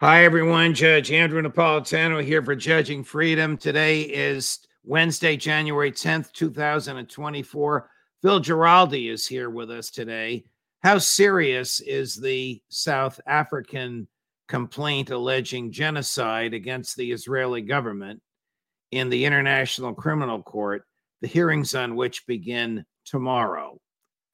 Hi, everyone. Judge Andrew Napolitano here for Judging Freedom. Today is Wednesday, January 10th, 2024. Phil Giraldi is here with us today. How serious is the South African complaint alleging genocide against the Israeli government in the International Criminal Court, the hearings on which begin tomorrow?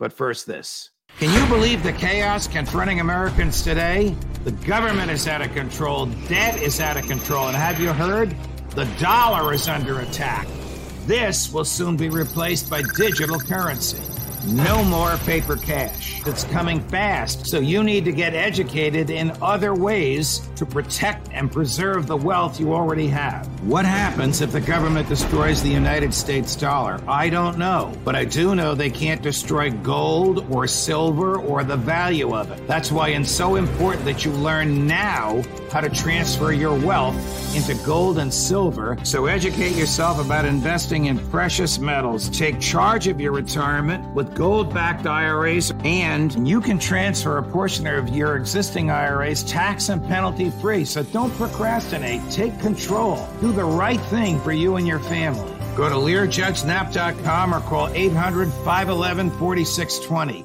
But first, this. Can you believe the chaos confronting Americans today? The government is out of control, debt is out of control, and have you heard? The dollar is under attack. This will soon be replaced by digital currency. No more paper cash. It's coming fast, so you need to get educated in other ways to protect and preserve the wealth you already have. What happens if the government destroys the United States dollar? I don't know, but I do know they can't destroy gold or silver or the value of it. That's why it's so important that you learn now how to transfer your wealth into gold and silver. So educate yourself about investing in precious metals. Take charge of your retirement with gold backed IRAs, and you can transfer a portion of your existing IRAs tax and penalty free. So don't procrastinate. Take control. Do the right thing for you and your family. Go to LearJudgeNap.com or call 800 511 4620.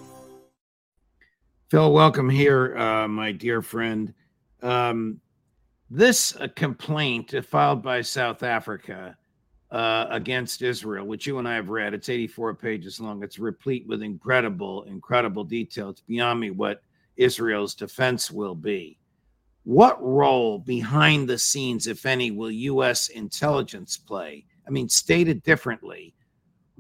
Phil, welcome here, uh, my dear friend. Um, this uh, complaint filed by South Africa uh, against Israel, which you and I have read, it's 84 pages long. It's replete with incredible, incredible detail. It's beyond me what Israel's defense will be. What role behind the scenes, if any, will U.S. intelligence play? I mean, stated differently,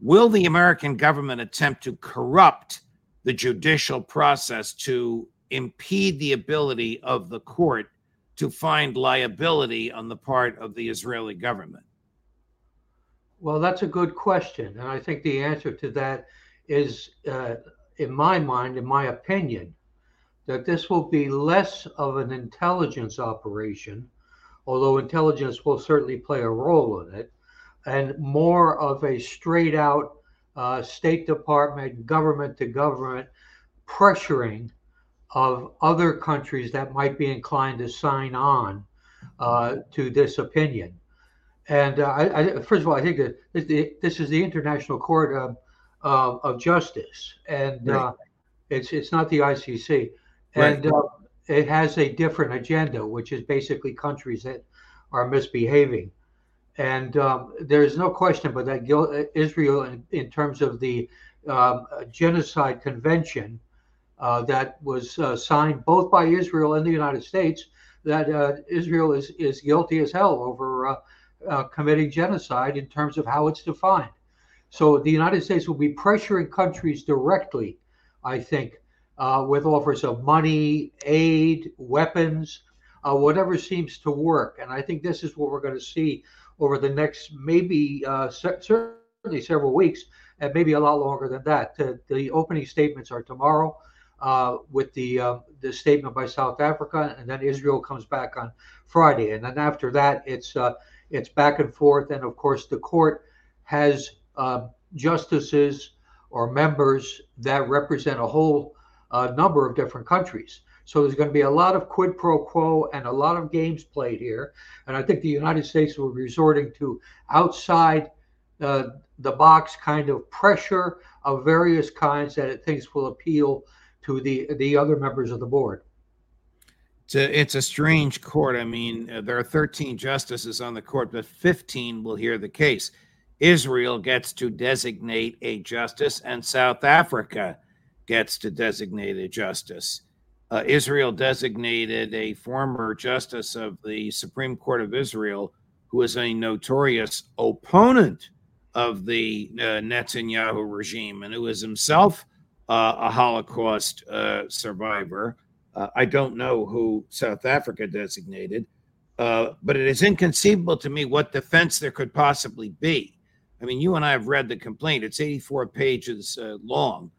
will the American government attempt to corrupt the judicial process to impede the ability of the court to find liability on the part of the Israeli government? Well, that's a good question. And I think the answer to that is, uh, in my mind, in my opinion, that this will be less of an intelligence operation, although intelligence will certainly play a role in it, and more of a straight out uh, State Department, government to government pressuring of other countries that might be inclined to sign on uh, to this opinion. And uh, I, I, first of all, I think that this is the International Court of, of, of Justice, and uh, it's it's not the ICC, and right. Uh, it has a different agenda, which is basically countries that are misbehaving. And um, there's no question but that Israel, in, in terms of the um, genocide convention, uh, that was uh, signed both by Israel and the United States that uh, Israel is, is guilty as hell over uh, uh, committing genocide in terms of how it's defined. So the United States will be pressuring countries directly, I think, uh, with offers of money, aid, weapons, whatever seems to work. And I think this is what we're going to see over the next maybe certainly several weeks and maybe a lot longer than that. the opening statements are tomorrow uh, with the uh, the statement by South Africa, and then Israel comes back on Friday, and then after that, it's uh, it's back and forth, and of course, the court has uh, justices or members that represent a whole uh, number of different countries. So there's going to be a lot of quid pro quo and a lot of games played here, and I think the United States will be resorting to outside uh, the box kind of pressure of various kinds that it thinks will appeal to the the other members of the board. It's a, it's a strange court. I mean, uh, there are 13 justices on the court, but 15 will hear the case. Israel gets to designate a justice, and South Africa gets to designate a justice. Uh, Israel designated a former justice of the Supreme Court of Israel who is a notorious opponent of the uh, Netanyahu regime and who is himself uh, a Holocaust uh, survivor. Uh, I don't know who South Africa designated, uh, but it is inconceivable to me what defense there could possibly be. I mean, you and I have read the complaint, it's 84 pages uh, long.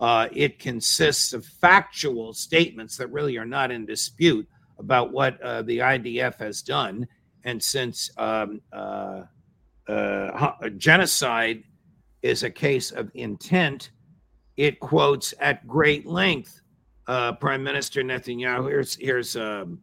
it consists of factual statements that really are not in dispute about what the IDF has done. And since um, genocide is a case of intent, it quotes at great length uh, Prime Minister Netanyahu. Here's here's um,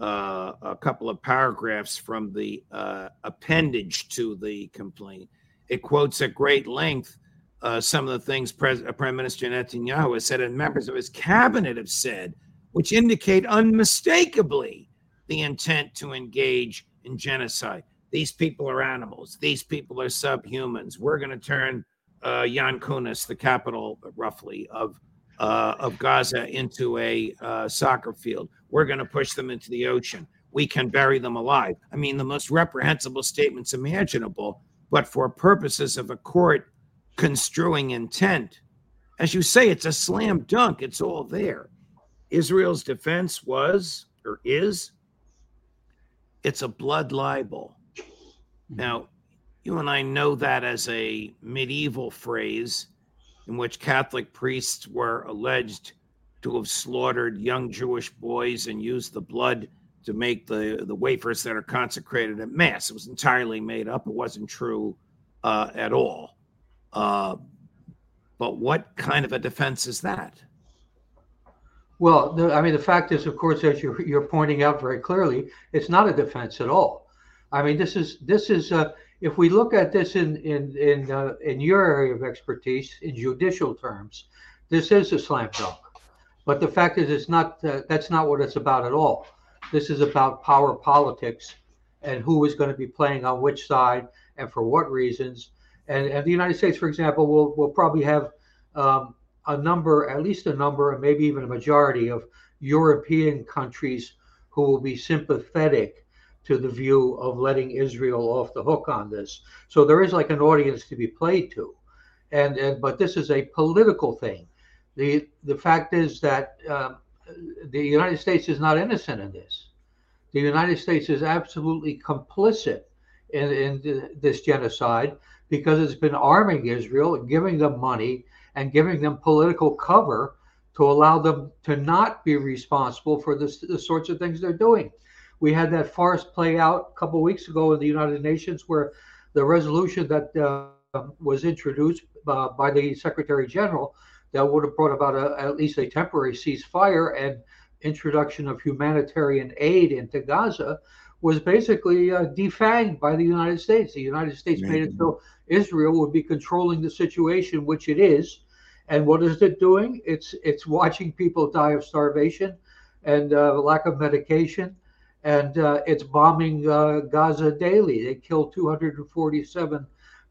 uh, a couple of paragraphs from the uh, appendage to the complaint. It quotes at great length uh, some of the things Pres- uh, Prime Minister Netanyahu has said and members of his cabinet have said, which indicate unmistakably the intent to engage in genocide. These people are animals. These people are subhumans. We're going to turn uh, Kunis, the capital roughly of uh, of Gaza, into a uh, soccer field. We're going to push them into the ocean. We can bury them alive. I mean, the most reprehensible statements imaginable. But for purposes of a court construing intent, as you say, it's a slam dunk. It's all there. Israel's defense was or is it's a blood libel. Now, you and I know that as a medieval phrase in which Catholic priests were alleged to have slaughtered young Jewish boys and used the blood to make the, the wafers that are consecrated at Mass. It was entirely made up, it wasn't true uh, at all. Uh, but what kind of a defense is that? Well, the, I mean, the fact is, of course, as you're, you're pointing out very clearly, it's not a defense at all. I mean, this is this is if we look at this in in in uh, in your area of expertise in judicial terms, this is a slam dunk. But the fact is, it's not. Uh, that's not what it's about at all. This is about power politics and who is going to be playing on which side and for what reasons. And, and the United States, for example, will will probably have um, a number, at least a number, and maybe even a majority of European countries who will be sympathetic to the view of letting Israel off the hook on this. So there is like an audience to be played to, and and but this is a political thing. the The fact is that um, the United States is not innocent in this. The United States is absolutely complicit in, in this genocide because it's been arming Israel, giving them money, and giving them political cover to allow them to not be responsible for this, the sorts of things they're doing. We had that farce play out a couple weeks ago in the United Nations where the resolution that uh, was introduced uh, by the Secretary General that would have brought about a, at least a temporary ceasefire and introduction of humanitarian aid into Gaza was basically uh, defanged by the United States. The United States made it so Israel would be controlling the situation, which it is. And what is it doing? It's it's watching people die of starvation and uh, lack of medication and uh, it's bombing uh, Gaza daily. They killed 247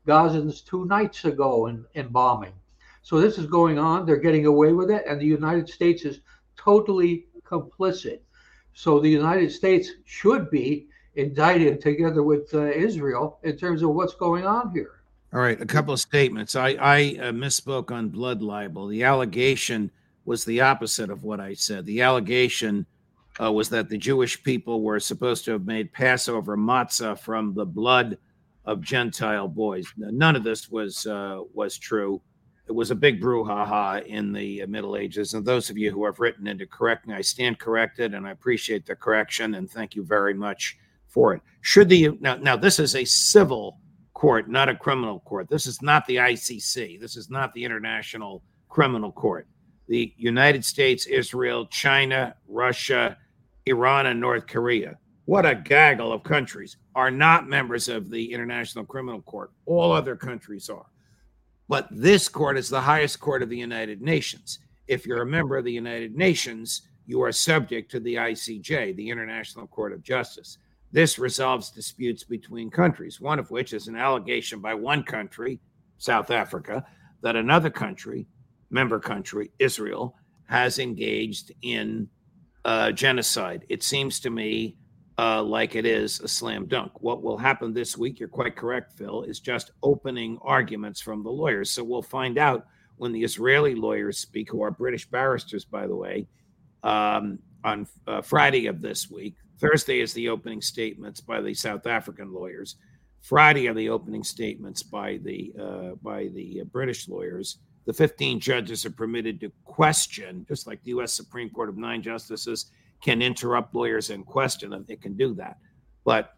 Gazans two nights ago in, in bombing. So this is going on. They're getting away with it, and the United States is totally complicit. So the United States should be indicted together with uh, Israel in terms of what's going on here. All right, a couple of statements. I, I uh, misspoke on blood libel. The allegation was the opposite of what I said. The allegation uh, was that the Jewish people were supposed to have made Passover matzah from the blood of Gentile boys. None of this was uh, was true. It was a big brouhaha in the Middle Ages. And those of you who have written into correcting, I stand corrected, and I appreciate the correction, and thank you very much for it. Should the now now this is a civil court, not a criminal court. This is not the ICC. This is not the International Criminal Court. The United States, Israel, China, Russia, Iran and North Korea, what a gaggle of countries, are not members of the International Criminal Court. All other countries are. But this court is the highest court of the United Nations. If you're a member of the United Nations, you are subject to the ICJ, the International Court of Justice. This resolves disputes between countries, one of which is an allegation by one country, South Africa, that another country, member country, Israel, has engaged in uh, genocide. It seems to me uh, like it is a slam dunk. What will happen this week, you're quite correct, Phil, is just opening arguments from the lawyers. So we'll find out when the Israeli lawyers speak, who are British barristers, by the way, um, on uh, Friday of this week. Thursday is the opening statements by the South African lawyers. Friday are the opening statements by the uh, by the British lawyers. The 15 judges are permitted to question, just like the U.S. Supreme Court of nine justices can interrupt lawyers and question them. It can do that, but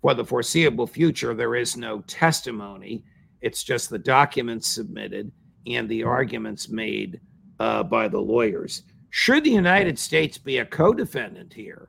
for the foreseeable future, there is no testimony. It's just the documents submitted and the arguments made uh, by the lawyers. Should the United States be a co defendant here?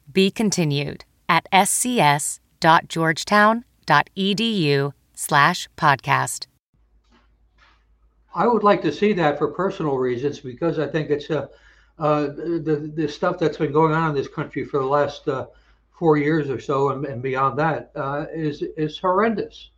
Be continued at scs.georgetown.edu slash podcast. I would like to see that for personal reasons because I think it's a uh, the the stuff that's been going on in this country for the last uh, four years or so and, and beyond that uh, is is horrendous.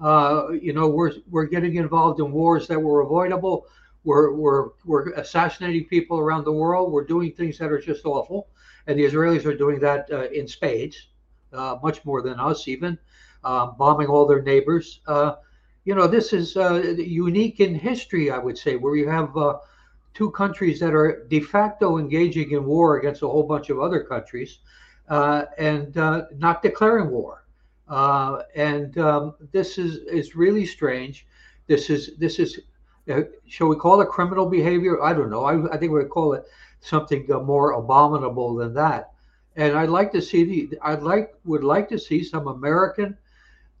Uh, you know, we're we're getting involved in wars that were avoidable. We're we're we're assassinating people around the world. We're doing things that are just awful, and the Israelis are doing that uh, in spades, uh, much more than us even, bombing all their neighbors. you know, this is unique in history, I would say, where you have two countries that are de facto engaging in war against a whole bunch of other countries uh, and uh, not declaring war. Uh, and um, this is is really strange. This is this is uh, shall we call it criminal behavior? I don't know. I, I think we call it something uh, more abominable than that. And I'd like to see the I'd like would like to see some American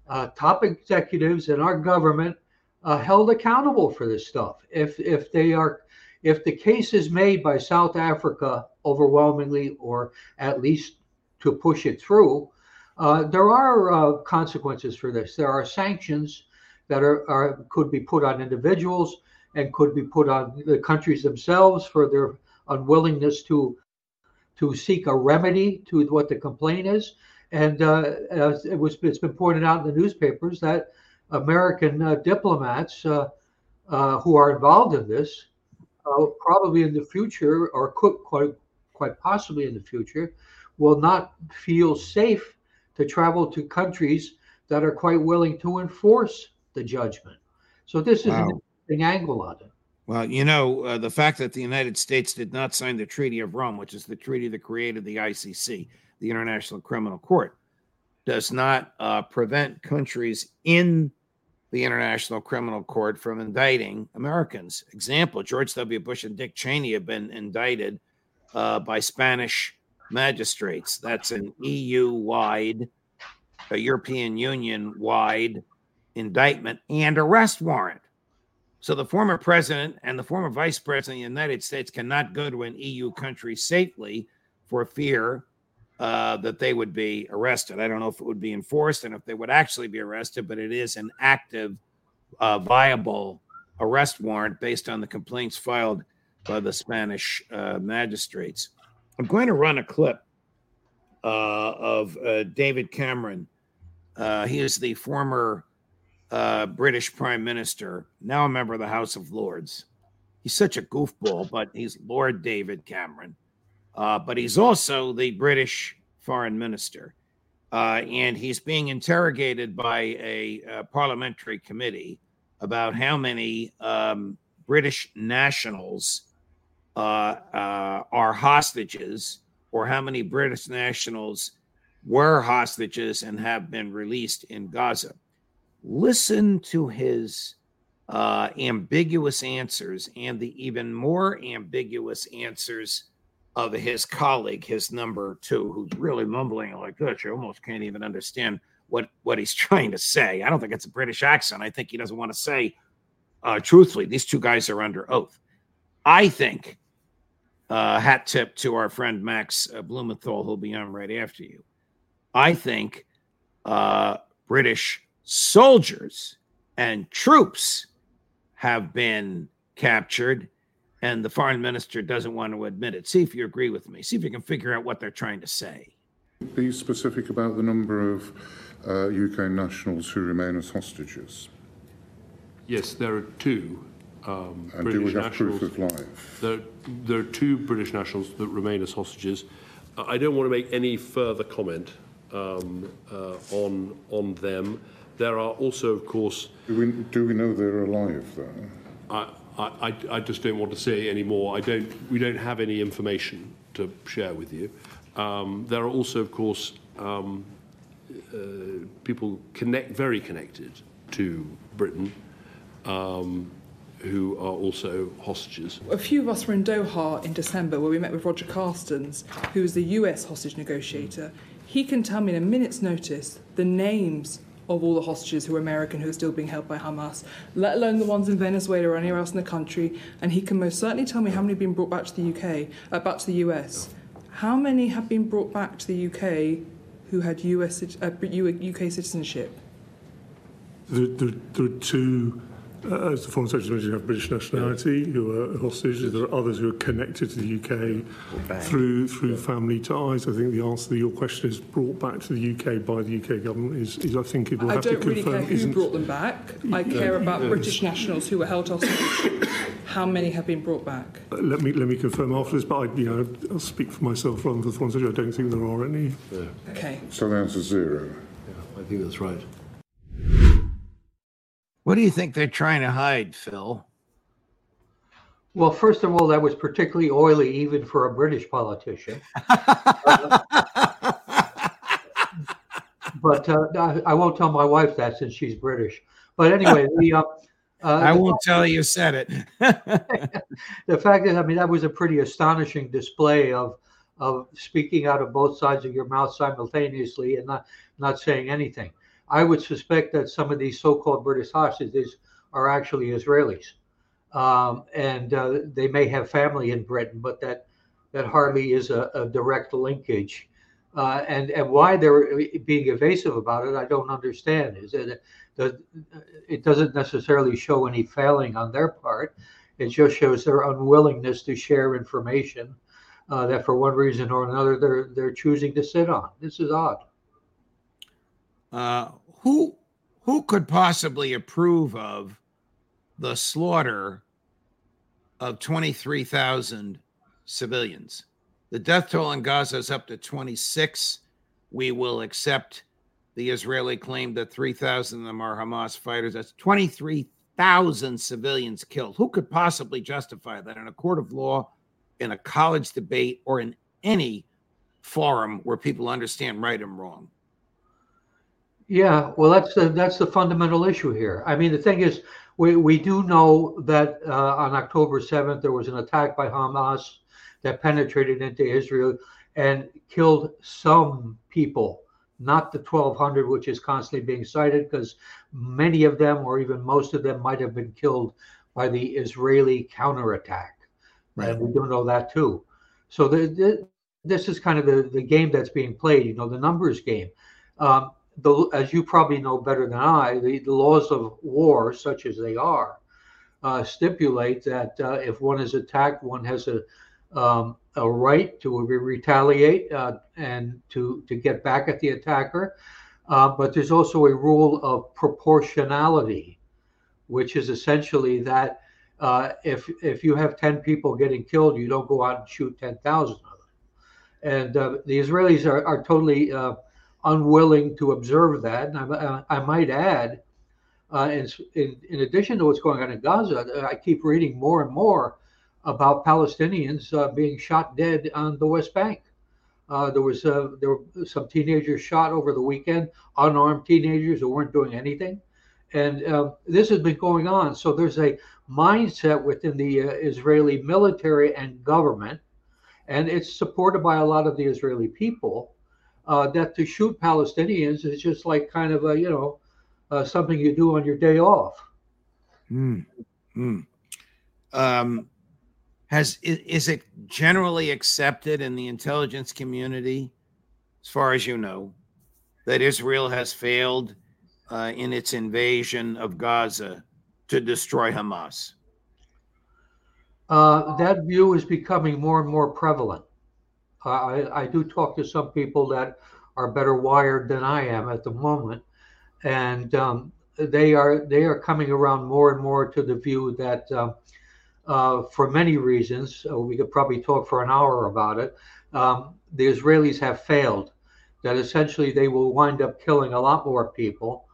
uh, top executives in our government held accountable for this stuff. If if they are if the case is made by South Africa overwhelmingly, or at least to push it through, uh, there are uh, consequences for this. There are sanctions that are, are, could be put on individuals and could be put on the countries themselves for their unwillingness to to seek a remedy to what the complaint is. And uh, it was it's been pointed out in the newspapers that American uh, diplomats uh, uh, who are involved in this uh, probably in the future, or could quite quite possibly in the future, will not feel safe to travel to countries that are quite willing to enforce the judgment. So this is wow. an interesting angle on it. Well, you know, uh, the fact that the United States did not sign the Treaty of Rome, which is the treaty that created the ICC, the International Criminal Court, does not uh, prevent countries in the International Criminal Court from indicting Americans. Example George W. Bush and Dick Cheney have been indicted uh, by Spanish magistrates. That's an EU wide, a European Union wide indictment and arrest warrant. So the former president and the former vice president of the United States cannot go to an EU country safely for fear uh, that they would be arrested. I don't know if it would be enforced and if they would actually be arrested, but it is an active, uh, viable arrest warrant based on the complaints filed by the Spanish uh, magistrates. I'm going to run a clip uh, of uh, David Cameron. Uh, he is the former British Prime Minister, now a member of the House of Lords. he's such a goofball, but he's Lord David Cameron. Uh, but he's also the British foreign minister. Uh, and he's being interrogated by a, a parliamentary committee about how many um, British nationals uh, uh, are hostages or how many British nationals were hostages and have been released in Gaza. Listen to his uh, ambiguous answers and the even more ambiguous answers of his colleague, his number two, who's really mumbling like this. You almost can't even understand what what he's trying to say. I don't think it's a British accent. I think he doesn't want to say uh, truthfully. These two guys are under oath. I think uh, hat tip to our friend Max uh, Blumenthal, who'll be on right after you. I think uh, British soldiers and troops have been captured, and the foreign minister doesn't want to admit it. See if you agree with me. See if you can figure out what they're trying to say. Be specific about the number of uh, UK nationals who remain as hostages. Yes, there are two um, And British do we have nationals. proof of life? There, there are two British nationals that remain as hostages. Uh, I don't want to make any further comment um, uh, on on them. There are also, of course, Do we, do we know they're alive, though? I, I, I- I just don't want to say any more. I don't. We don't have any information to share with you. Um, there are also, of course, um, uh, people connect very connected to Britain um, who are also hostages. A few of us were in Doha in December where we met with Roger Carstens, who is the US hostage negotiator. He can tell me in a minute's notice the names of all the hostages who are American who are still being held by Hamas, let alone the ones in Venezuela or anywhere else in the country. And he can most certainly tell me how many have been brought back to the UK, uh, back to the US. How many have been brought back to the UK who had US, uh, UK citizenship? There, there, there are two, uh, as the Foreign Secretary mentioned, have British nationality who are hostages. There are others who are connected to the UK through through family ties. I think the answer to your question is brought back to the UK by the UK government is, is I think it will I have to don't really confirm care who isn't- brought them back. I care about British nationals who were held hostage. How many have been brought back? Uh, Let me let me confirm after this, but I, you know, I'll speak for myself rather than for the Foreign Secretary. I don't think there are any. Okay. So the answer's zero. I think that's right. What do you think they're trying to hide, Phil? Well, first of all, that was particularly oily even for a British politician. but uh, I, I won't tell my wife that since she's British. But anyway, the uh, uh, I won't tell you said it. the fact is, I mean, that was a pretty astonishing display of of speaking out of both sides of your mouth simultaneously and not not saying anything. I would suspect that some of these so-called British hostages are actually Israelis, um, and uh, they may have family in Britain, but that that hardly is a, a direct linkage. Uh, and and why they're being evasive about it, I don't understand. Is it the, it doesn't necessarily show any failing on their part. It just shows their unwillingness to share information uh, that, for one reason or another, they're they're choosing to sit on. This is odd. Uh, who who could possibly approve of the slaughter of 23,000 civilians? The death toll in Gaza is up to 26. We will accept the Israeli claim that 3,000 of them are Hamas fighters. That's 23,000 civilians killed. Who could possibly justify that in a court of law, in a college debate, or in any forum where people understand right and wrong? Yeah, well, that's the that's the fundamental issue here. I mean, the thing is, we we do know that uh, on October seventh there was an attack by Hamas that penetrated into Israel and killed some people, not the twelve hundred, which is constantly being cited, because many of them, or even most of them, might have been killed by the Israeli counterattack, and we do know that too. So the, the, this is kind of the the game that's being played. You know, the numbers game. Um, the, as you probably know better than I, the, the laws of war, such as they are, uh, stipulate that uh, if one is attacked, one has a um, a right to re- retaliate uh, and to to get back at the attacker. Uh, but there's also a rule of proportionality, which is essentially that uh, if if you have 10 people getting killed, you don't go out and shoot 10,000 of them. And uh, the Israelis are, are totally unwilling to observe that. And I, uh, I might add, uh, in, in, in, addition to what's going on in Gaza, I keep reading more and more about Palestinians uh, being shot dead on the West Bank. there was there were some teenagers shot over the weekend, unarmed teenagers who weren't doing anything and uh, this has been going on. So there's a mindset within the uh, Israeli military and government, and it's supported by a lot of the Israeli people, uh, that to shoot Palestinians is just like kind of a you know uh, something you do on your day off. Mm. Mm. Um, has is it generally accepted in the intelligence community, as far as you know, that Israel has failed? uh, in its invasion of Gaza to destroy Hamas? Uh, that view is becoming more and more prevalent. I, I, do talk to some people that are better wired than I am at the moment, and um, they are they are coming around more and more to the view that, um, uh, for many reasons, uh, we could probably talk for an hour about it. Um, the Israelis have failed. That essentially they will wind up killing a lot more people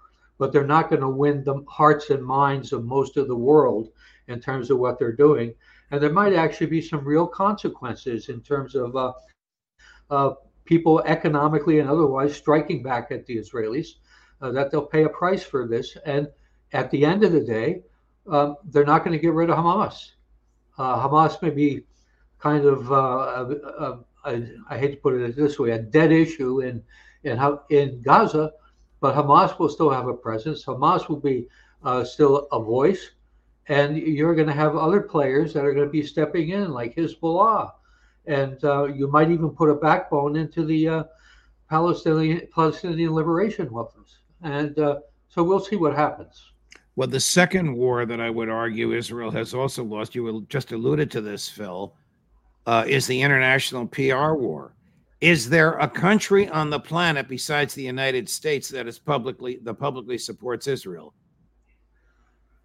but they're not going to win the hearts and minds of most of the world in terms of what they're doing. And there might actually be some real consequences in terms of uh, uh, people economically and otherwise striking back at the Israelis, uh, that they'll pay a price for this. And at the end of the day, um, they're not going to get rid of Hamas. Uh, Hamas may be kind of, uh, I hate to put it this way, a dead issue in in, in Gaza, but Hamas will still have a presence. Hamas will be uh, still a voice, and you're going to have other players that are going to be stepping in, like Hezbollah, and uh, you might even put a backbone into the uh, Palestinian Palestinian liberation weapons, and uh, so we'll see what happens. Well, the second war that I would argue Israel has also lost, you just alluded to this, Phil, uh, is the international PR war is there a country on the planet besides the United States that is publicly that publicly supports Israel?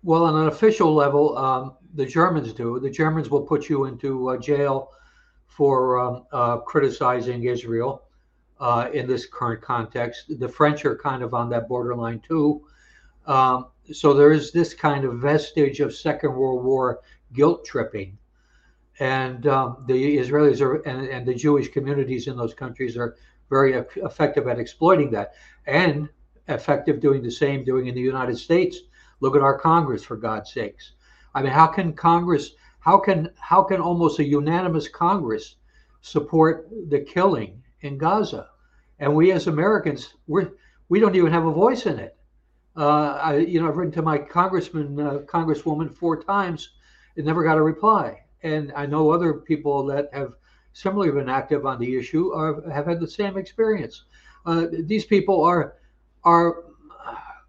Well, on an official level, um, the Germans do. The Germans will put you into uh, jail for um, uh, criticizing Israel uh, in this current context. The French are kind of on that borderline too. Um, so there is this kind of vestige of Second World War guilt tripping and um, the Israelis are and, and, the Jewish communities in those countries are very effective at exploiting that, and effective doing the same doing in the United States. Look at our Congress, for God's sakes. I mean, how can Congress? How can how can almost a unanimous Congress support the killing in Gaza? And we as Americans, we're we don't even have a voice in it. Uh, I, you know, I've written to my congressman, uh, congresswoman four times, and never got a reply and I know other people that have similarly been active on the issue are, have had the same experience. Uh, these people are are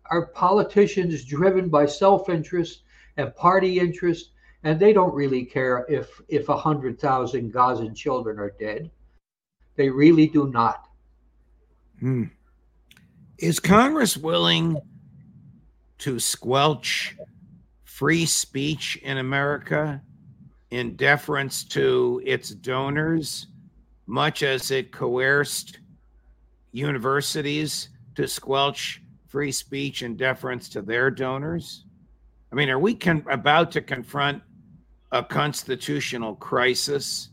are politicians driven by self-interest and party interest, and they don't really care if if a hundred thousand Gazan children are dead. They really do not. Hmm. Is Congress willing to squelch free speech in America? in deference to its donors, much as it coerced universities to squelch free speech in deference to their donors? I mean, are we con- about to confront a constitutional crisis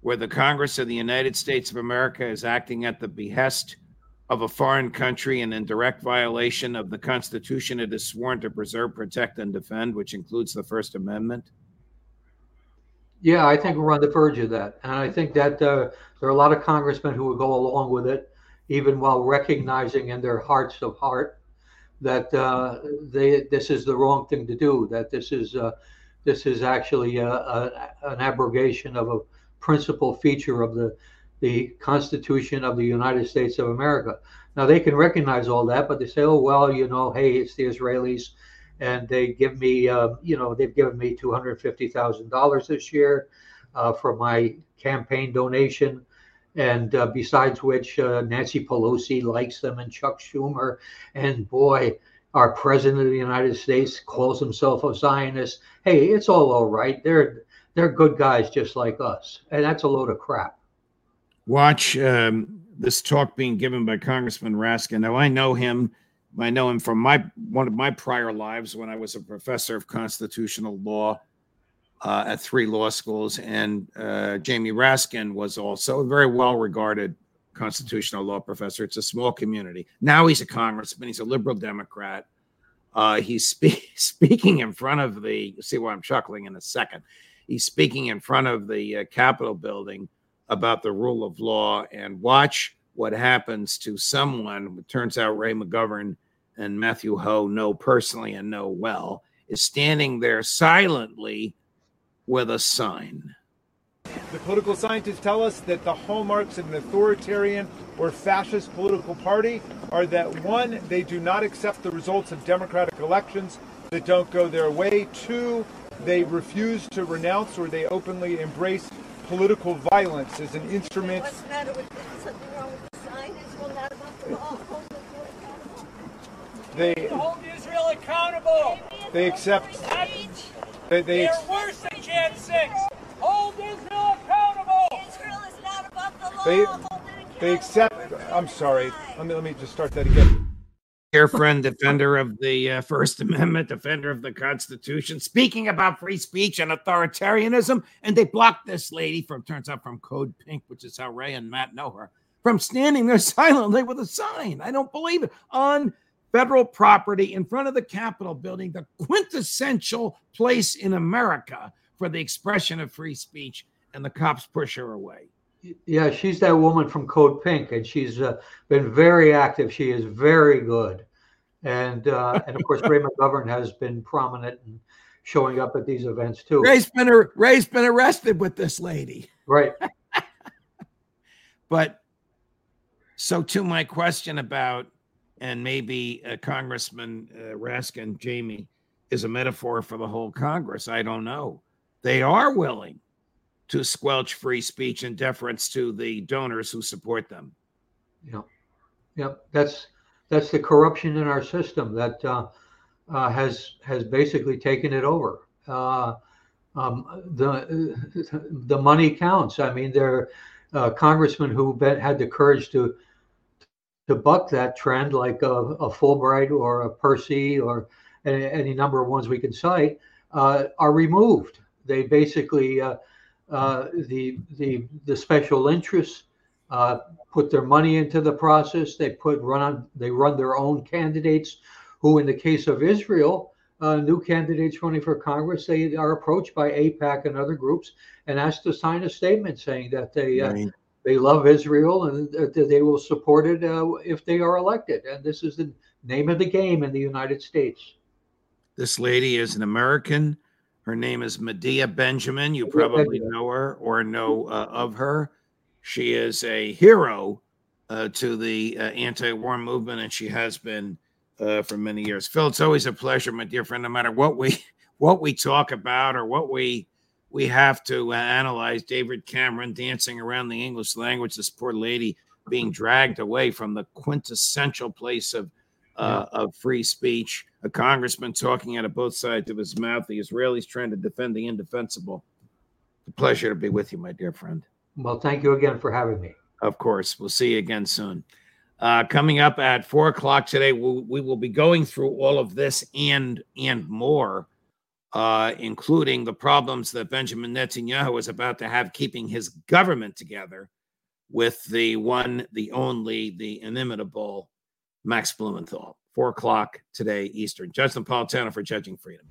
where the Congress of the United States of America is acting at the behest of a foreign country and in direct violation of the Constitution it is sworn to preserve, protect, and defend, which includes the First Amendment? Yeah, I think we're on the verge of that, and I think that uh, there are a lot of congressmen who would go along with it, even while recognizing in their hearts of heart that uh, they this is the wrong thing to do. That this is uh, this is actually a, a, an abrogation of a principal feature of the the Constitution of the United States of America. Now they can recognize all that, but they say, "Oh well, you know, hey, it's the Israelis." and they give me, uh, you know, they've given me two hundred fifty thousand dollars this year uh, for my campaign donation, and uh, besides which, uh, Nancy Pelosi likes them, and Chuck Schumer, and boy, our president of the United States calls himself a Zionist. Hey, it's all all right. They're they're good guys just like us, and that's a load of crap. Watch um, this talk being given by Congressman Raskin. Now I know him. I know him from my one of my prior lives when I was a professor of constitutional law uh, at three law schools, and uh, Jamie Raskin was also a very well regarded constitutional law professor. It's a small community. Now he's a congressman. He's a liberal Democrat. Uh, he's spe- speaking in front of the. See why I'm chuckling in a second. He's speaking in front of the uh, Capitol building about the rule of law, and watch what happens to someone. It turns out Ray McGovern and Matthew Hoh know personally and know well is standing there silently with a sign. The political scientists tell us that the hallmarks of an authoritarian or fascist political party are that one, they do not accept the results of democratic elections that don't go their way. Two, they refuse to renounce or they openly embrace political violence as an instrument. What's the matter with this? Something wrong with the sign? It's well not about the law. Hold They hold Israel accountable. they accept they, they They're worse than Jan 6. Hold Israel accountable. Israel is not about the law. They they accept I'm sorry. Let me let me just start that again. dear friend, defender of the uh, First Amendment, defender of the Constitution, speaking about free speech and authoritarianism, and they blocked this lady from turns out from Code Pink, which is how Ray and Matt know her, from standing there silently with a sign. I don't believe it on federal property in front of the Capitol building, the quintessential place in America for the expression of free speech, and the cops push her away. Yeah, she's that woman from Code Pink, and she's uh, been very active. She is very good, and uh, and of course Ray McGovern has been prominent and showing up at these events too. Ray's been ar- Ray's been arrested with this lady. Right. But so to my question about, and maybe uh, Congressman uh, Raskin, Jamie, is a metaphor for the whole Congress. I don't know. They are willing to squelch free speech in deference to the donors who support them. Yeah, yeah. That's that's the corruption in our system that uh, uh, has has basically taken it over. Uh, um, the the money counts. I mean, there are uh, congressmen who bet, had the courage to to buck that trend, like a, a Fulbright or a Percy or any, any number of ones we can cite, uh, are removed. They basically uh, the the the special interests uh, put their money into the process. They put run on they run their own candidates, who in the case of Israel, uh, new candidates running for Congress, they are approached by AIPAC and other groups and asked to sign a statement saying that they uh, Right. they love Israel and that they will support it uh, if they are elected. And this is the name of the game in the United States. This lady is an American. Her name is Medea Benjamin. You probably know her or know uh, of her. She is a hero uh, to the uh, anti-war movement, and she has been uh, for many years. Phil, it's always a pleasure, my dear friend. No matter what we what we talk about or what we we have to uh, analyze, David Cameron dancing around the English language, this poor lady being dragged away from the quintessential place of uh, of free speech. A congressman talking out of both sides of his mouth. The Israelis trying to defend the indefensible. It's a pleasure to be with you, my dear friend. Well, thank you again for having me. Of course. We'll see you again soon. Uh, coming up at four o'clock today, we'll, we will be going through all of this and and more, uh, including the problems that Benjamin Netanyahu is about to have keeping his government together with the one, the only, the inimitable Max Blumenthal. Four o'clock today Eastern. Judge Napolitano for Judging Freedom.